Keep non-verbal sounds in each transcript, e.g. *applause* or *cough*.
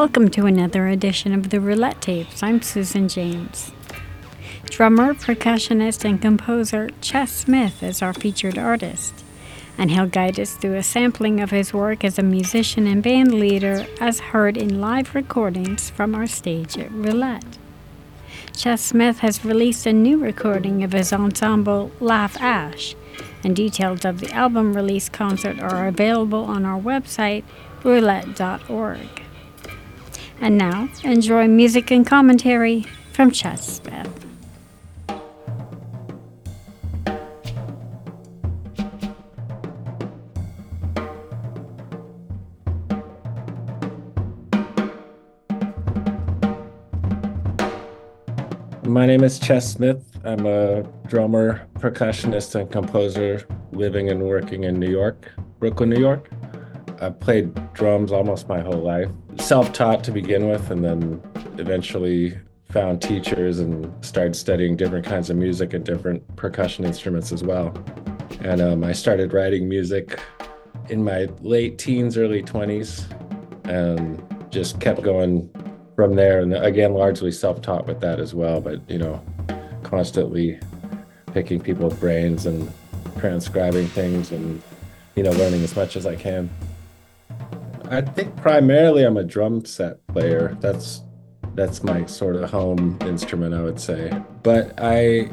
Welcome to another edition of the Roulette Tapes. I'm Susan James. Drummer, percussionist, and composer Ches Smith is our featured artist, and he'll guide us through a sampling of his work as a musician and band leader as heard in live recordings from our stage at Roulette. Ches Smith has released a new recording of his ensemble Laugh Ash, and details of the album release concert are available on our website, roulette.org. And now, enjoy music and commentary from Ches Smith. My name is Ches Smith. I'm a drummer, percussionist, and composer living and working in New York, Brooklyn, New York. I've played drums almost my whole life. Self taught to begin with, and then eventually found teachers and started studying different kinds of music and different percussion instruments as well. And um, I started writing music in my late teens, early 20s, and just kept going from there. And again, largely self taught with that as well, but you know, constantly picking people's brains and transcribing things and you know, learning as much as I can. I think primarily I'm a drum set player. That's that's my sort of home instrument, I would say. But I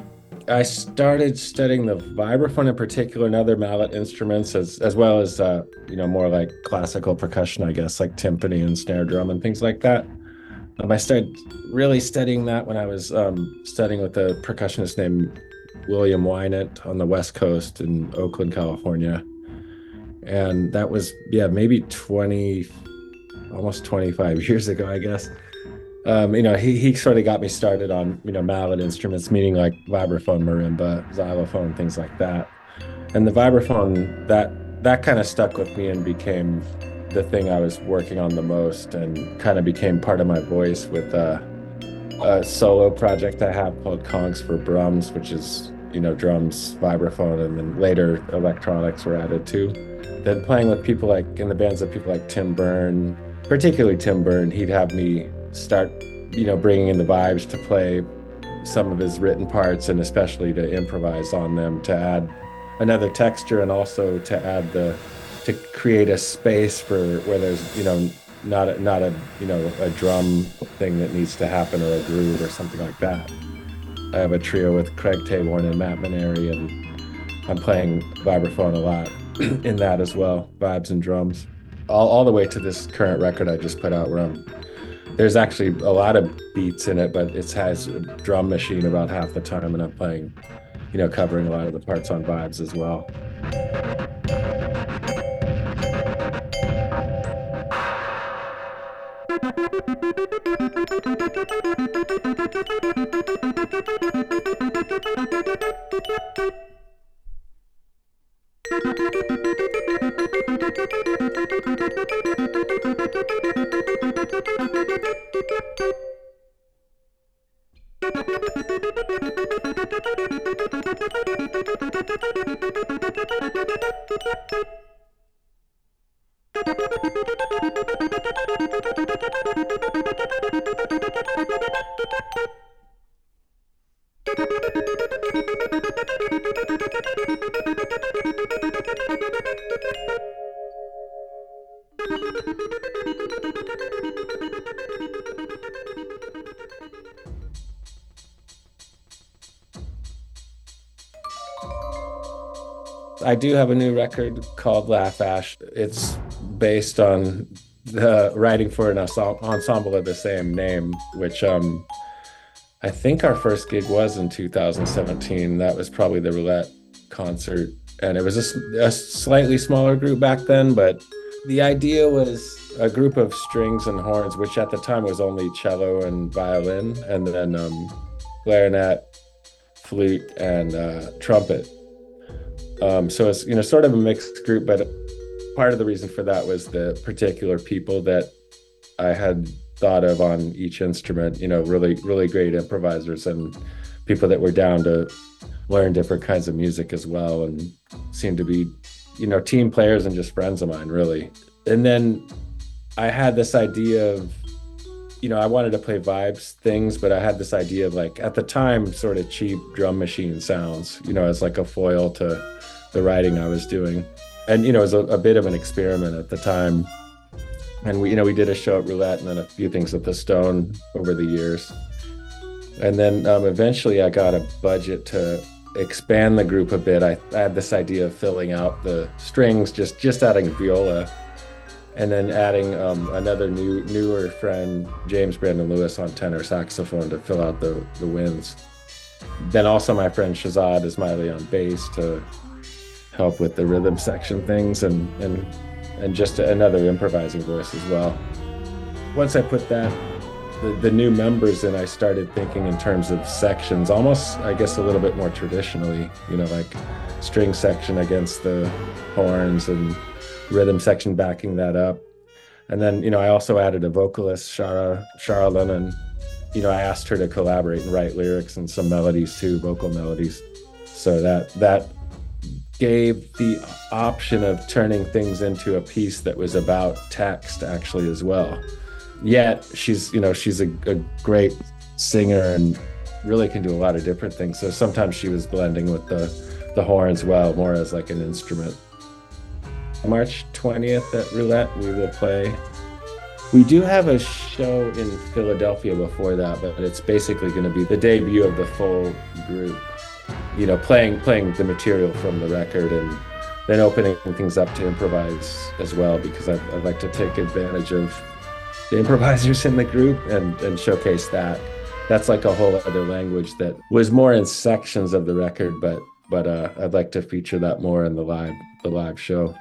I started studying the vibraphone in particular and other mallet instruments as as well as uh, you know more like classical percussion, I guess, like timpani and snare drum and things like that. Um, I started really studying that when I was um, studying with a percussionist named William Wynant on the West Coast in Oakland, California and that was yeah maybe 20 almost 25 *laughs* years ago i guess. Um, you know he, he sort of got me started on you know mallet instruments meaning like vibraphone marimba xylophone things like that. And the vibraphone that that kind of stuck with me and became the thing i was working on the most and kind of became part of my voice with uh, a solo project i have called Congs for Brums which is you know drums vibraphone and then later electronics were added too playing with people like in the bands of people like Tim Berne, particularly Tim Berne, he'd have me start, you know, bringing in the vibes to play some of his written parts and especially to improvise on them to add another texture and also to add the to create a space for where there's you know not a, not a you know a drum thing that needs to happen or a groove or something like that. I have a trio with Craig Taborn and Matt Maneri and I'm playing vibraphone a lot in that as well, vibes and drums. All, all the way to this current record I just put out where I'm there's actually a lot of beats in it, but it has a drum machine about half the time, and I'm playing, you know, covering a lot of the parts on vibes as well. Do have a new record called Laugh Ash. It's based on the writing for an ensemble of the same name, which um, I think our first gig was in 2017. That was probably the Roulette concert and it was a, a slightly smaller group back then, but the idea was a group of strings and horns, which at the time was only cello and violin, and then um, clarinet, flute, and uh, trumpet. Um, so it's you know sort of a mixed group, but part of the reason for that was the particular people that I had thought of on each instrument. You know, really really great improvisers and people that were down to learn different kinds of music as well, and seemed to be you know team players and just friends of mine really. And then I had this idea of you know, I wanted to play vibes things, but I had this idea of like at the time, sort of cheap drum machine sounds, you know, as like a foil to the writing I was doing. And, you know, it was a, a bit of an experiment at the time. And we, you know, we did a show at Roulette and then a few things at the Stone over the years. And then um, eventually I got a budget to expand the group a bit. I, I had this idea of filling out the strings, just just adding viola and then adding um, another new newer friend, James Brandon Lewis, on tenor saxophone to fill out the the winds. Then also my friend Shahzad Ismaili on bass to help with the rhythm section things, and and and just another improvising voice as well. Once I put that the, the new members in, I started thinking in terms of sections, almost I guess a little bit more traditionally, you know, like string section against the horns and rhythm section backing that up. And then, you know, I also added a vocalist, Shara Charlene, and you know, I asked her to collaborate and write lyrics and some melodies too, vocal melodies. So that that gave the option of turning things into a piece that was about text actually as well. Yet she's, you know, she's a, a great singer and really can do a lot of different things. So sometimes she was blending with the the horns well, more as like an instrument. March 20th at Roulette, we will play. We do have a show in Philadelphia before that, but it's basically going to be the debut of the full group. You know, playing playing the material from the record and then opening things up to improvise as well because I'd, I'd like to take advantage of the improvisers in the group and, and showcase that. That's like a whole other language that was more in sections of the record, but but uh, I'd like to feature that more in the live the live show.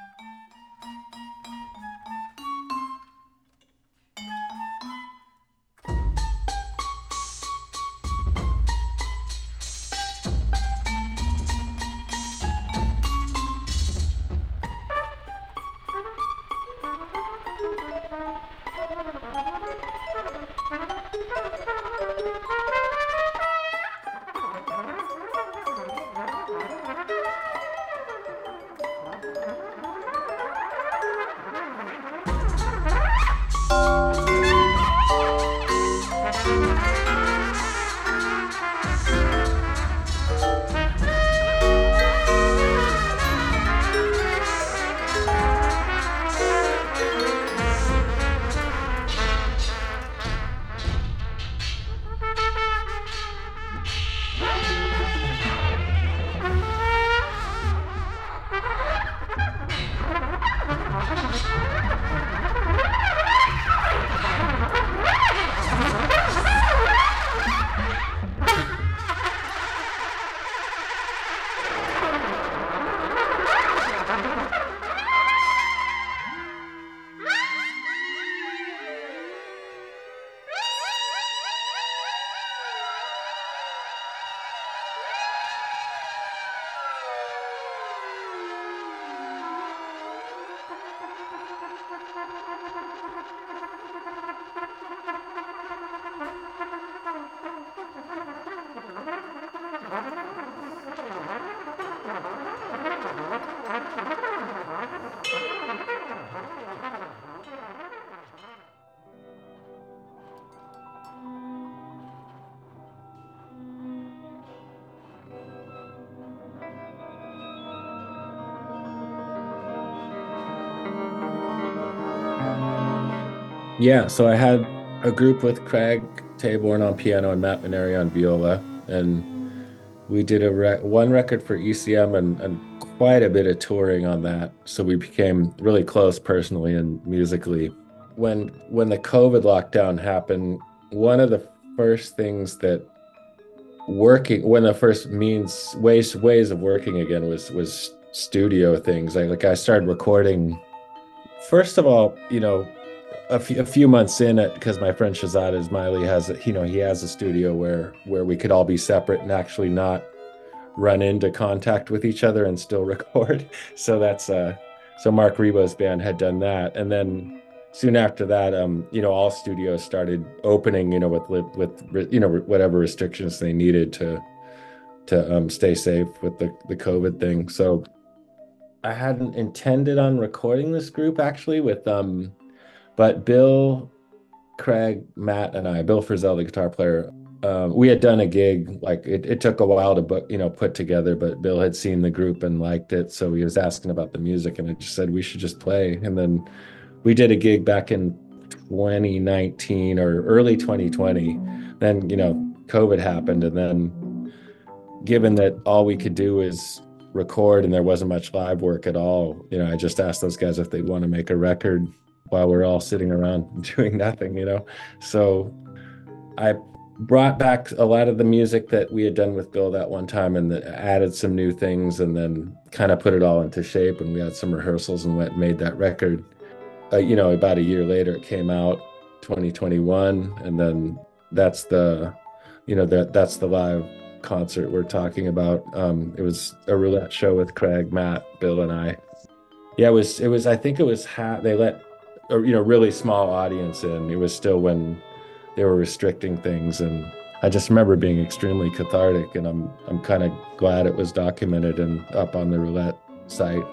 Yeah, so I had a group with Craig Taborn on piano and Matt Maneri on viola, and we did a one record for ECM and, and quite a bit of touring on that. So we became really close personally and musically. When when the COVID lockdown happened, one of the first things that working when the first means ways ways of working again was was studio things. I like I started recording. First of all, you know, a few, months in it because my friend Shahzad Ismaili has you know he has a studio where where we could all be separate and actually not run into contact with each other and still *laughs* record. So that's uh so Marc Ribot's band had done that, and then soon after that, um, you know, all studios started opening, you know, with with you know whatever restrictions they needed to to um, stay safe with the the COVID thing. So I hadn't intended on recording this group actually with um, but Bill, Craig, Matt, and I, Bill Frisell, the guitar player, um, we had done a gig like it, it took a while to book you know put together but bill had seen the group and liked it so he was asking about the music and i just said we should just play. And then we did a gig back in 2019 or early 2020 then you know covid happened and then given that all we could do is record and there wasn't much live work at all you know i just asked those guys if they'd want to make a record while we're all sitting around *laughs* doing nothing you know so i brought back a lot of the music that we had done with Bill that one time and added some new things and then kind of put it all into shape. And we had some rehearsals and went and made that record. Uh, you know, about a year later, it came out 2021. And then that's the, you know, that that's the live concert we're talking about. Um, it was a roulette show with Craig, Matt, Bill, and I. Yeah, it was, it was, I think it was, ha- they let, a, you know, really small audience in. It was still when they were restricting things and I just remember being extremely cathartic and I'm I'm kind of glad it was documented and up on the roulette site.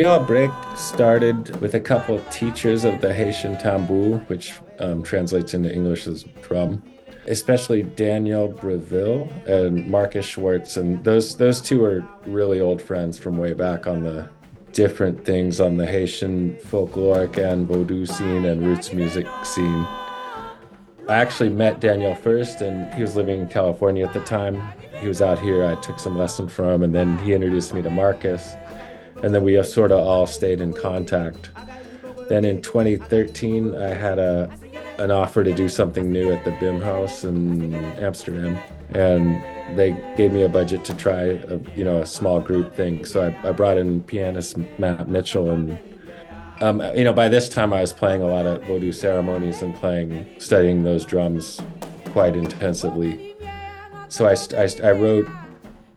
We All Break started with a couple of teachers of the Haitian tambour, which um, translates into English as drum, especially Daniel Brevil and Markus Schwartz. And those, those two are really old friends from way back on the different things on the Haitian folkloric and Vodou scene and roots music scene. I actually met Daniel first, and he was living in California at the time. He was out here. I took some lesson from him, and then he introduced me to Markus. And then we sort of all stayed in contact. Then in 2013, I had a, an offer to do something new at the Bimhuis in Amsterdam, and they gave me a budget to try a you know a small group thing. So I, I brought in pianist Matt Mitchell, and um, you know by this time I was playing a lot of Vodou ceremonies and playing studying those drums quite intensively. So I, I, I wrote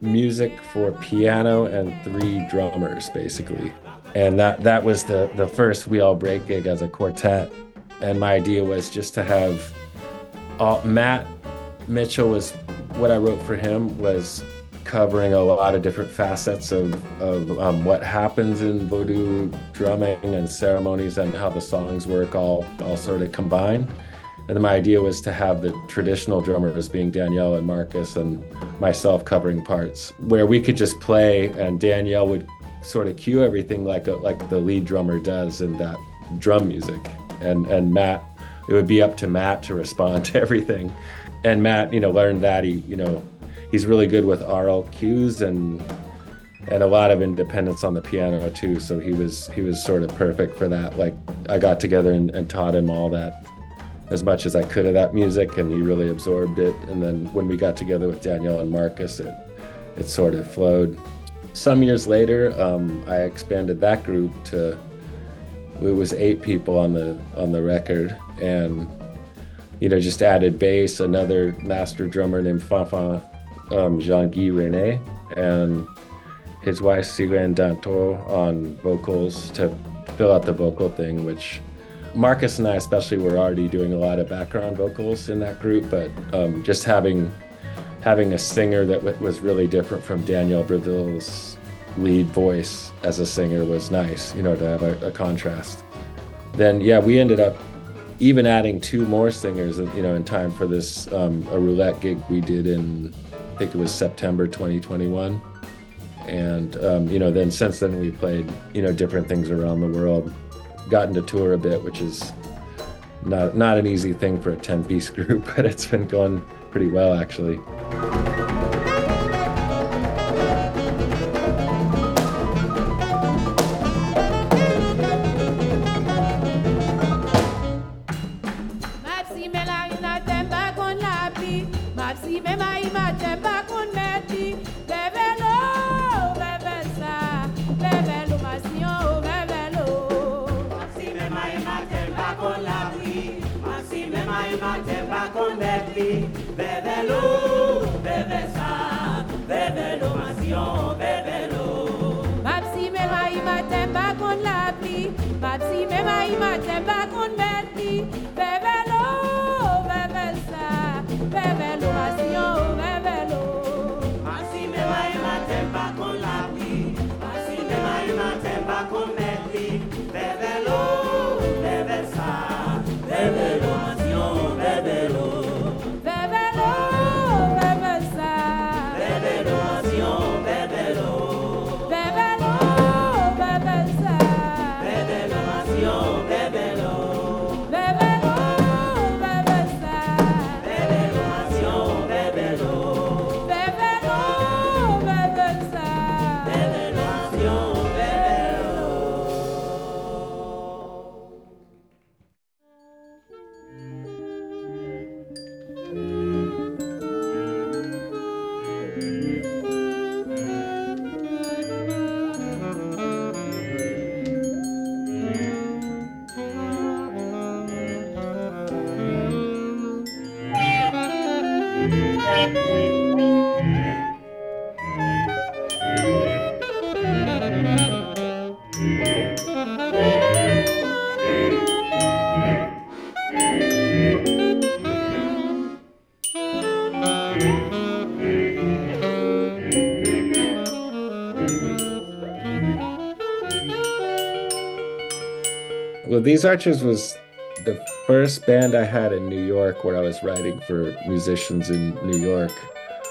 music for piano and three drummers basically. And that that was the the first we all break gig as a quartet. And my idea was just to have all, matt mitchell was what i wrote for him was covering a lot of different facets of, of um, what happens in voodoo drumming and ceremonies and how the songs work all all sort of combined and my idea was to have the traditional drummers being Danielle and Markus and myself covering parts where we could just play and Danielle would sort of cue everything like a, like the lead drummer does in that drum music. And and Matt, it would be up to Matt to respond to *laughs* everything. And Matt, you know, learned that he, you know, he's really good with aural cues and and a lot of independence on the piano too. So he was he was sort of perfect for that. Like I got together and, and taught him all that as much as I could of that music, and he really absorbed it. And then when we got together with Danielle and Markus, it it sort of flowed. Some years later, um, I expanded that group to it was eight people on the on the record, and you know just added bass, another master drummer named Fanfan um, Jean-Guy Rene, and his wife Sirene Dantor on vocals to fill out the vocal thing, which Markus and I especially were already doing a lot of background vocals in that group, but um, just having having a singer that w- was really different from Danielle Brevil's lead voice as a singer was nice, you know, to have a, a contrast. Then yeah, we ended up even adding two more singers, you know, in time for this um, a roulette gig we did in I think it was September 2021. And um, you know, then since then we played you know different things around the world gotten to tour a bit, which is not not an easy thing for a 10 piece *laughs* group, but it's been going pretty well actually. Well, Arches was the first band I had in New York where I was writing for musicians in New York,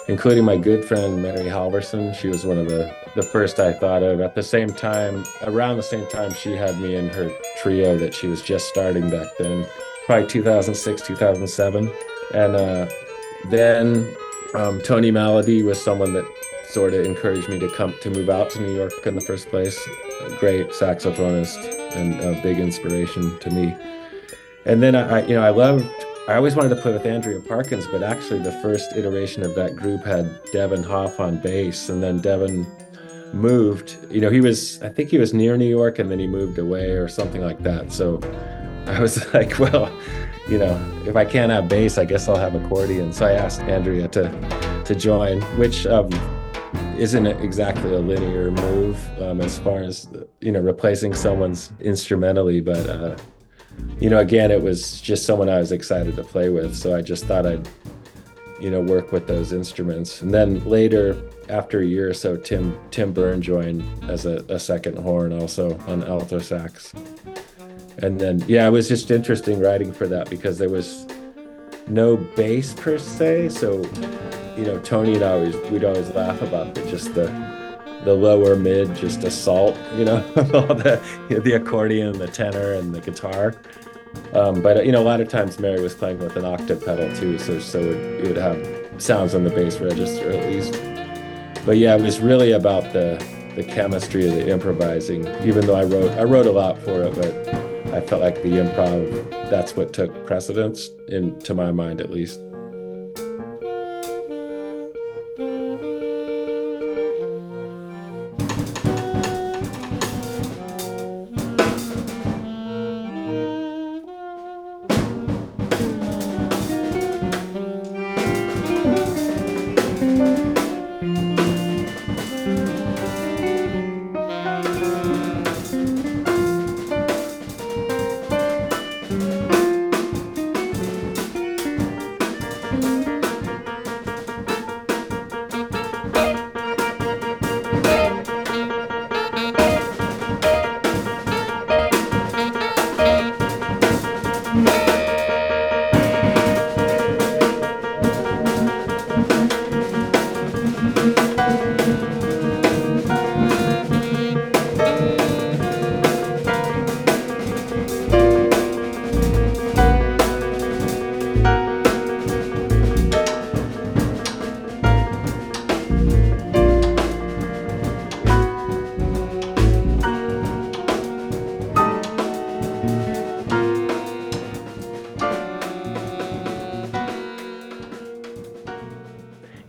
including my good friend Mary Halvorson. She was one of the, the first I thought of. At the same time, around the same time, she had me in her trio that she was just starting back then, probably 2006, 2007. And uh, then um, Tony Malaby was someone that sort of encouraged me to come to move out to New York in the first place. A great saxophonist and a big inspiration to me. and then I, you know, I loved. I always wanted to play with Andrea Parkins, but actually, the first iteration of that group had Devin Hoff on bass, and then Devin moved. You know, he was. I think he was near New York, and then he moved away or something like that. So I was *laughs* like, well, you know, if I can't have bass, I guess I'll have accordion. So I asked Andrea to to join, which um, isn't exactly a linear move um, as far as you know replacing someone's instrumentally, but uh, you know, again, it was just someone I was excited to play with. So I just thought I'd you know work with those instruments, and then later. After a year or so, Tim Tim Berne joined as a, a second horn, also on alto sax and then yeah, it was just interesting writing for that because there was no bass per se. So you know, Tony and I always we'd always laugh about the, just the the lower mid, just assault. You know, *laughs* all the you know, the accordion, the tenor, and the guitar. Um, but you know, a lot of times Mary was playing with an octave pedal too, so so it, would have sounds on the bass register at least. But yeah, it was really about the the chemistry of the improvising. Even though I wrote I wrote a lot for it, but I felt like the improv, that's what took precedence, in to my mind at least.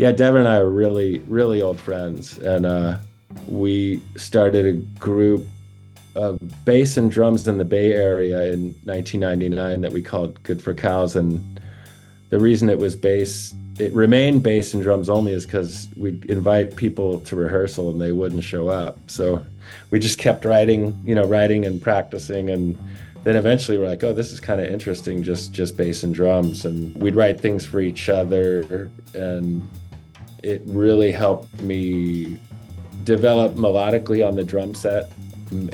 Yeah, Devin and I are really, really old friends, and uh, we started a group of bass and drums in the Bay Area in 1999 that we called Good for Cows. And the reason it was bass, it remained bass and drums only, is because we'd invite people to rehearsal and they wouldn't show up. So we just kept writing, you know, writing and practicing and then eventually we're like, oh, this is kind of interesting, just just bass and drums, and we'd write things for each other, and it really helped me develop melodically on the drum set.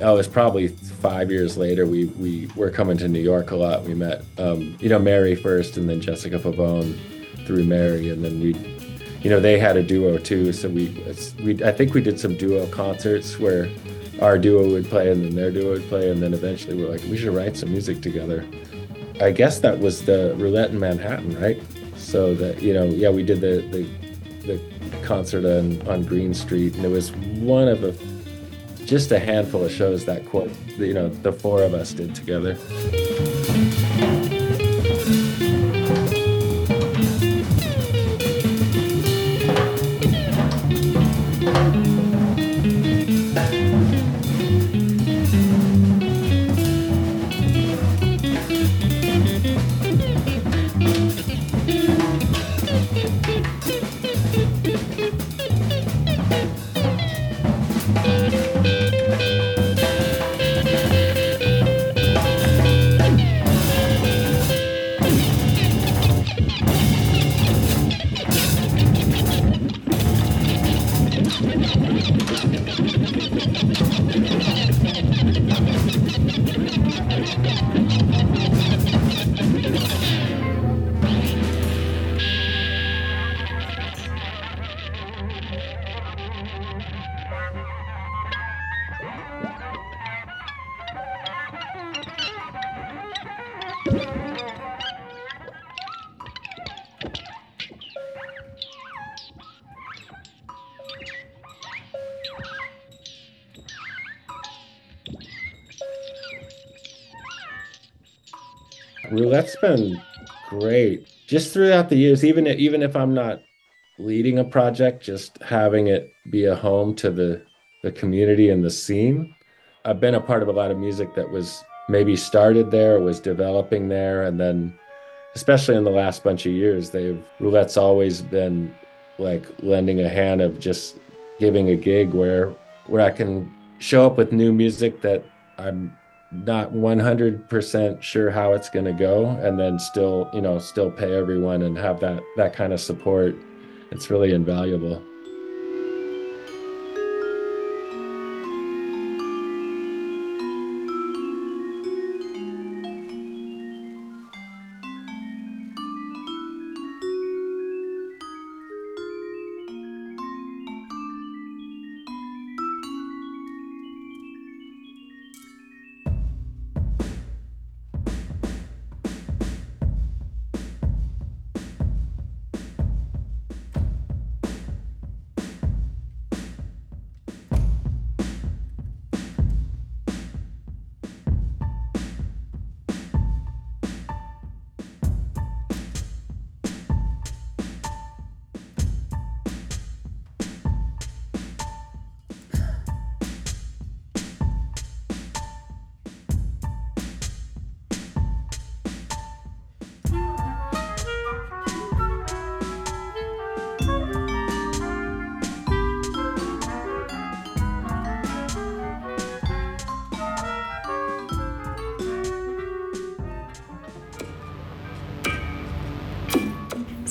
Oh, it was probably five years later. We we were coming to New York a lot. We met, um, you know, Mary first, and then Jessica Pavone through Mary, and then we, you know, they had a duo too. So we we I think we did some duo concerts where our duo would play and then their duo would play, and then eventually we're like, we should write some music together. I guess that was the Roulette in Manhattan, right? So that you know, yeah, we did the the the concert on, on Green Street, and it was one of a just a handful of shows that you know the four of us did together. Roulette's been great. Just throughout the years, even even if I'm not leading a project, just having it be a home to the the community and the scene. I've been a part of a lot of music that was maybe started there, was developing there, and then especially in the last bunch of years, they've Roulette's always been like lending a hand of just giving a gig where where I can show up with new music that I'm not 100% sure how it's going to go and then still you know still pay everyone and have that that kind of support. It's really invaluable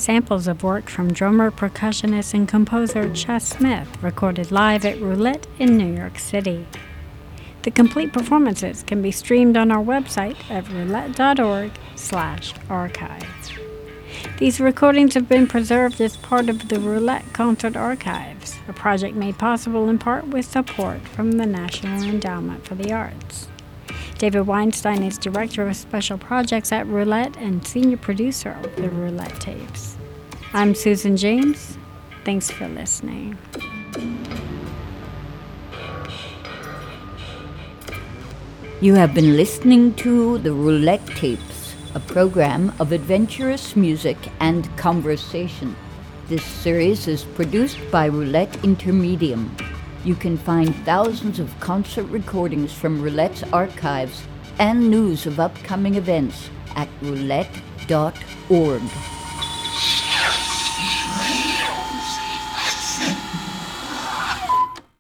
Samples of work from drummer, percussionist, and composer Ches Smith recorded live at Roulette in New York City. The complete performances can be streamed on our website at roulette.org slash archive. These recordings have been preserved as part of the Roulette Concert Archives, a project made possible in part with support from the National Endowment for the Arts. David Weinstein is Director of Special Projects at Roulette and Senior Producer of the Roulette Tapes. I'm Susan James. Thanks for listening. You have been listening to the Roulette Tapes, a program of adventurous music and conversation. This series is produced by Roulette Intermedium. You can find thousands of concert recordings from Roulette's archives and news of upcoming events at roulette.org.